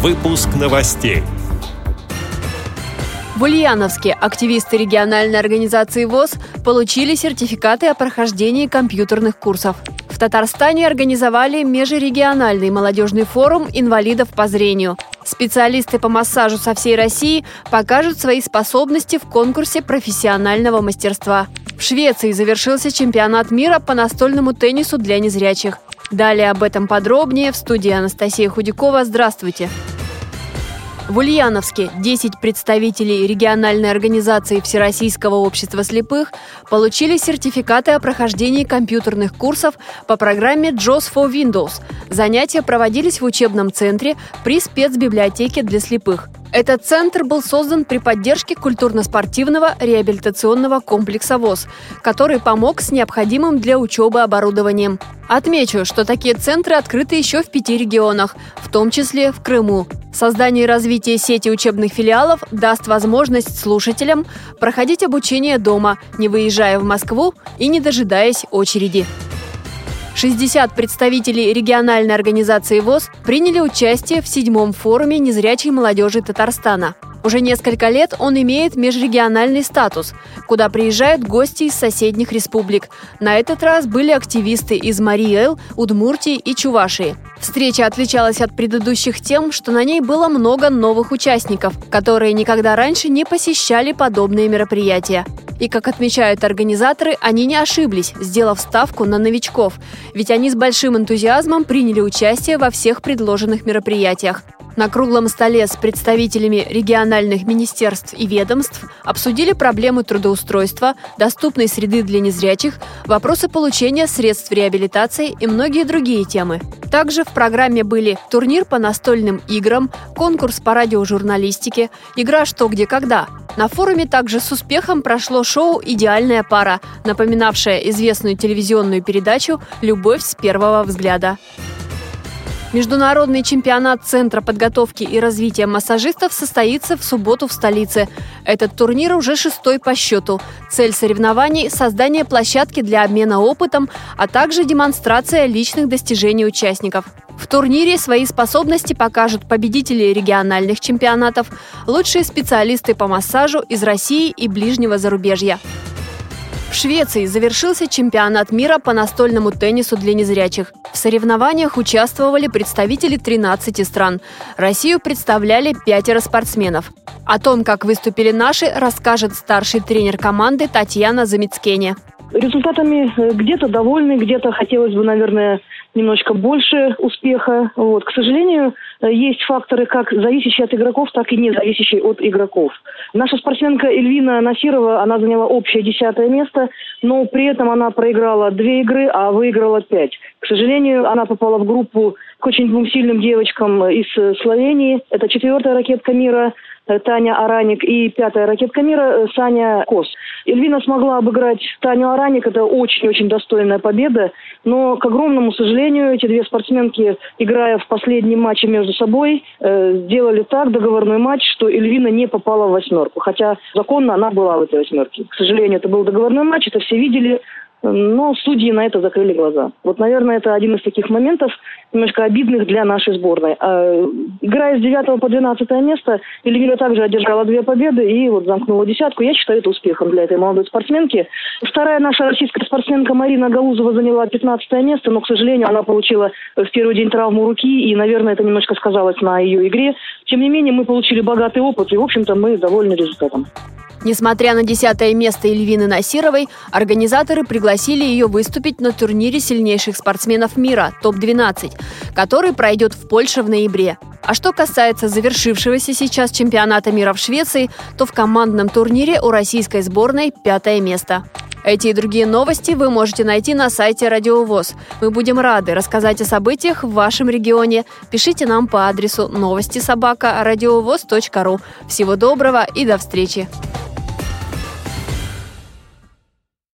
Выпуск новостей. В Ульяновске активисты региональной организации ВОЗ получили сертификаты о прохождении компьютерных курсов. В Татарстане организовали межрегиональный молодежный форум инвалидов по зрению. Специалисты по массажу со всей России покажут свои способности в конкурсе профессионального мастерства. В Швеции завершился чемпионат мира по настольному теннису для незрячих. Далее об этом подробнее в студии Анастасия Худякова. Здравствуйте! В Ульяновске 10 представителей региональной организации Всероссийского общества слепых получили сертификаты о прохождении компьютерных курсов по программе JOS for Windows. Занятия проводились в учебном центре при спецбиблиотеке для слепых. Этот центр был создан при поддержке культурно-спортивного реабилитационного комплекса ВОЗ, который помог с необходимым для учебы оборудованием. Отмечу, что такие центры открыты еще в пяти регионах, в том числе в Крыму. Создание и развитие сети учебных филиалов даст возможность слушателям проходить обучение дома, не выезжая в Москву и не дожидаясь очереди. 60 представителей региональной организации ВОЗ приняли участие в седьмом форуме незрячей молодежи Татарстана. Уже несколько лет он имеет межрегиональный статус, куда приезжают гости из соседних республик. На этот раз были активисты из Марии-Эл, Удмуртии и Чувашии. Встреча отличалась от предыдущих тем, что на ней было много новых участников, которые никогда раньше не посещали подобные мероприятия. И, как отмечают организаторы, они не ошиблись, сделав ставку на новичков, ведь они с большим энтузиазмом приняли участие во всех предложенных мероприятиях. На круглом столе с представителями региональных министерств и ведомств обсудили проблемы трудоустройства, доступной среды для незрячих, вопросы получения средств реабилитации и многие другие темы. Также в программе были турнир по настольным играм, конкурс по радиожурналистике, игра «Что, где, когда». На форуме также с успехом прошло шоу «Идеальная пара», напоминавшее известную телевизионную передачу «Любовь с первого взгляда». Международный чемпионат Центра подготовки и развития массажистов состоится в субботу в столице. Этот турнир уже шестой по счету. Цель соревнований – создание площадки для обмена опытом, а также демонстрация личных достижений участников. В турнире свои способности покажут победители региональных чемпионатов, лучшие специалисты по массажу из России и ближнего зарубежья. В Швеции завершился чемпионат мира по настольному теннису для незрячих. В соревнованиях участвовали представители 13 стран. Россию представляли пятеро спортсменов. О том, как выступили наши, расскажет старший тренер команды Татьяна Замицкене. Результатами э, где-то довольны, где-то хотелось бы, наверное, немножечко больше успеха. Вот. К сожалению, есть факторы как зависящие от игроков, так и не зависящие от игроков. Наша спортсменка Эльвина Насирова, она заняла общее десятое место, но при этом она проиграла две игры, а выиграла пять. К сожалению, она попала в группу к очень двум сильным девочкам из э, Словении. Это четвертая ракетка мира – Э, Таня Араник и пятая ракетка мира э, Саня Кос. Эльвина смогла обыграть Таню Араник. Это очень-очень достойная победа. Но, к огромному сожалению, эти две спортсменки, играя в последнем матче между собой, э, сделали так договорной матч, что Эльвина не попала в восьмерку. Хотя законно она была в этой восьмерке. К сожалению, это был договорной матч, это все видели. Но судьи на это закрыли глаза. Вот, наверное, это один из таких моментов, немножко обидных для нашей сборной. А, играя с 9 по 12 место, Эльвира также одержала две победы и вот замкнула десятку. Я считаю это успехом для этой молодой спортсменки. Вторая наша российская спортсменка Марина Гаузова заняла 15 место, но, к сожалению, она получила в первый день травму руки, и, наверное, это немножко сказалось на ее игре. Тем не менее, мы получили богатый опыт, и, в общем-то, мы довольны результатом. Несмотря на десятое место Эльвины Насировой, организаторы пригласили ее выступить на турнире сильнейших спортсменов мира ТОП-12, который пройдет в Польше в ноябре. А что касается завершившегося сейчас чемпионата мира в Швеции, то в командном турнире у российской сборной пятое место. Эти и другие новости вы можете найти на сайте Радио ВОЗ. Мы будем рады рассказать о событиях в вашем регионе. Пишите нам по адресу новости собака ру. Всего доброго и до встречи!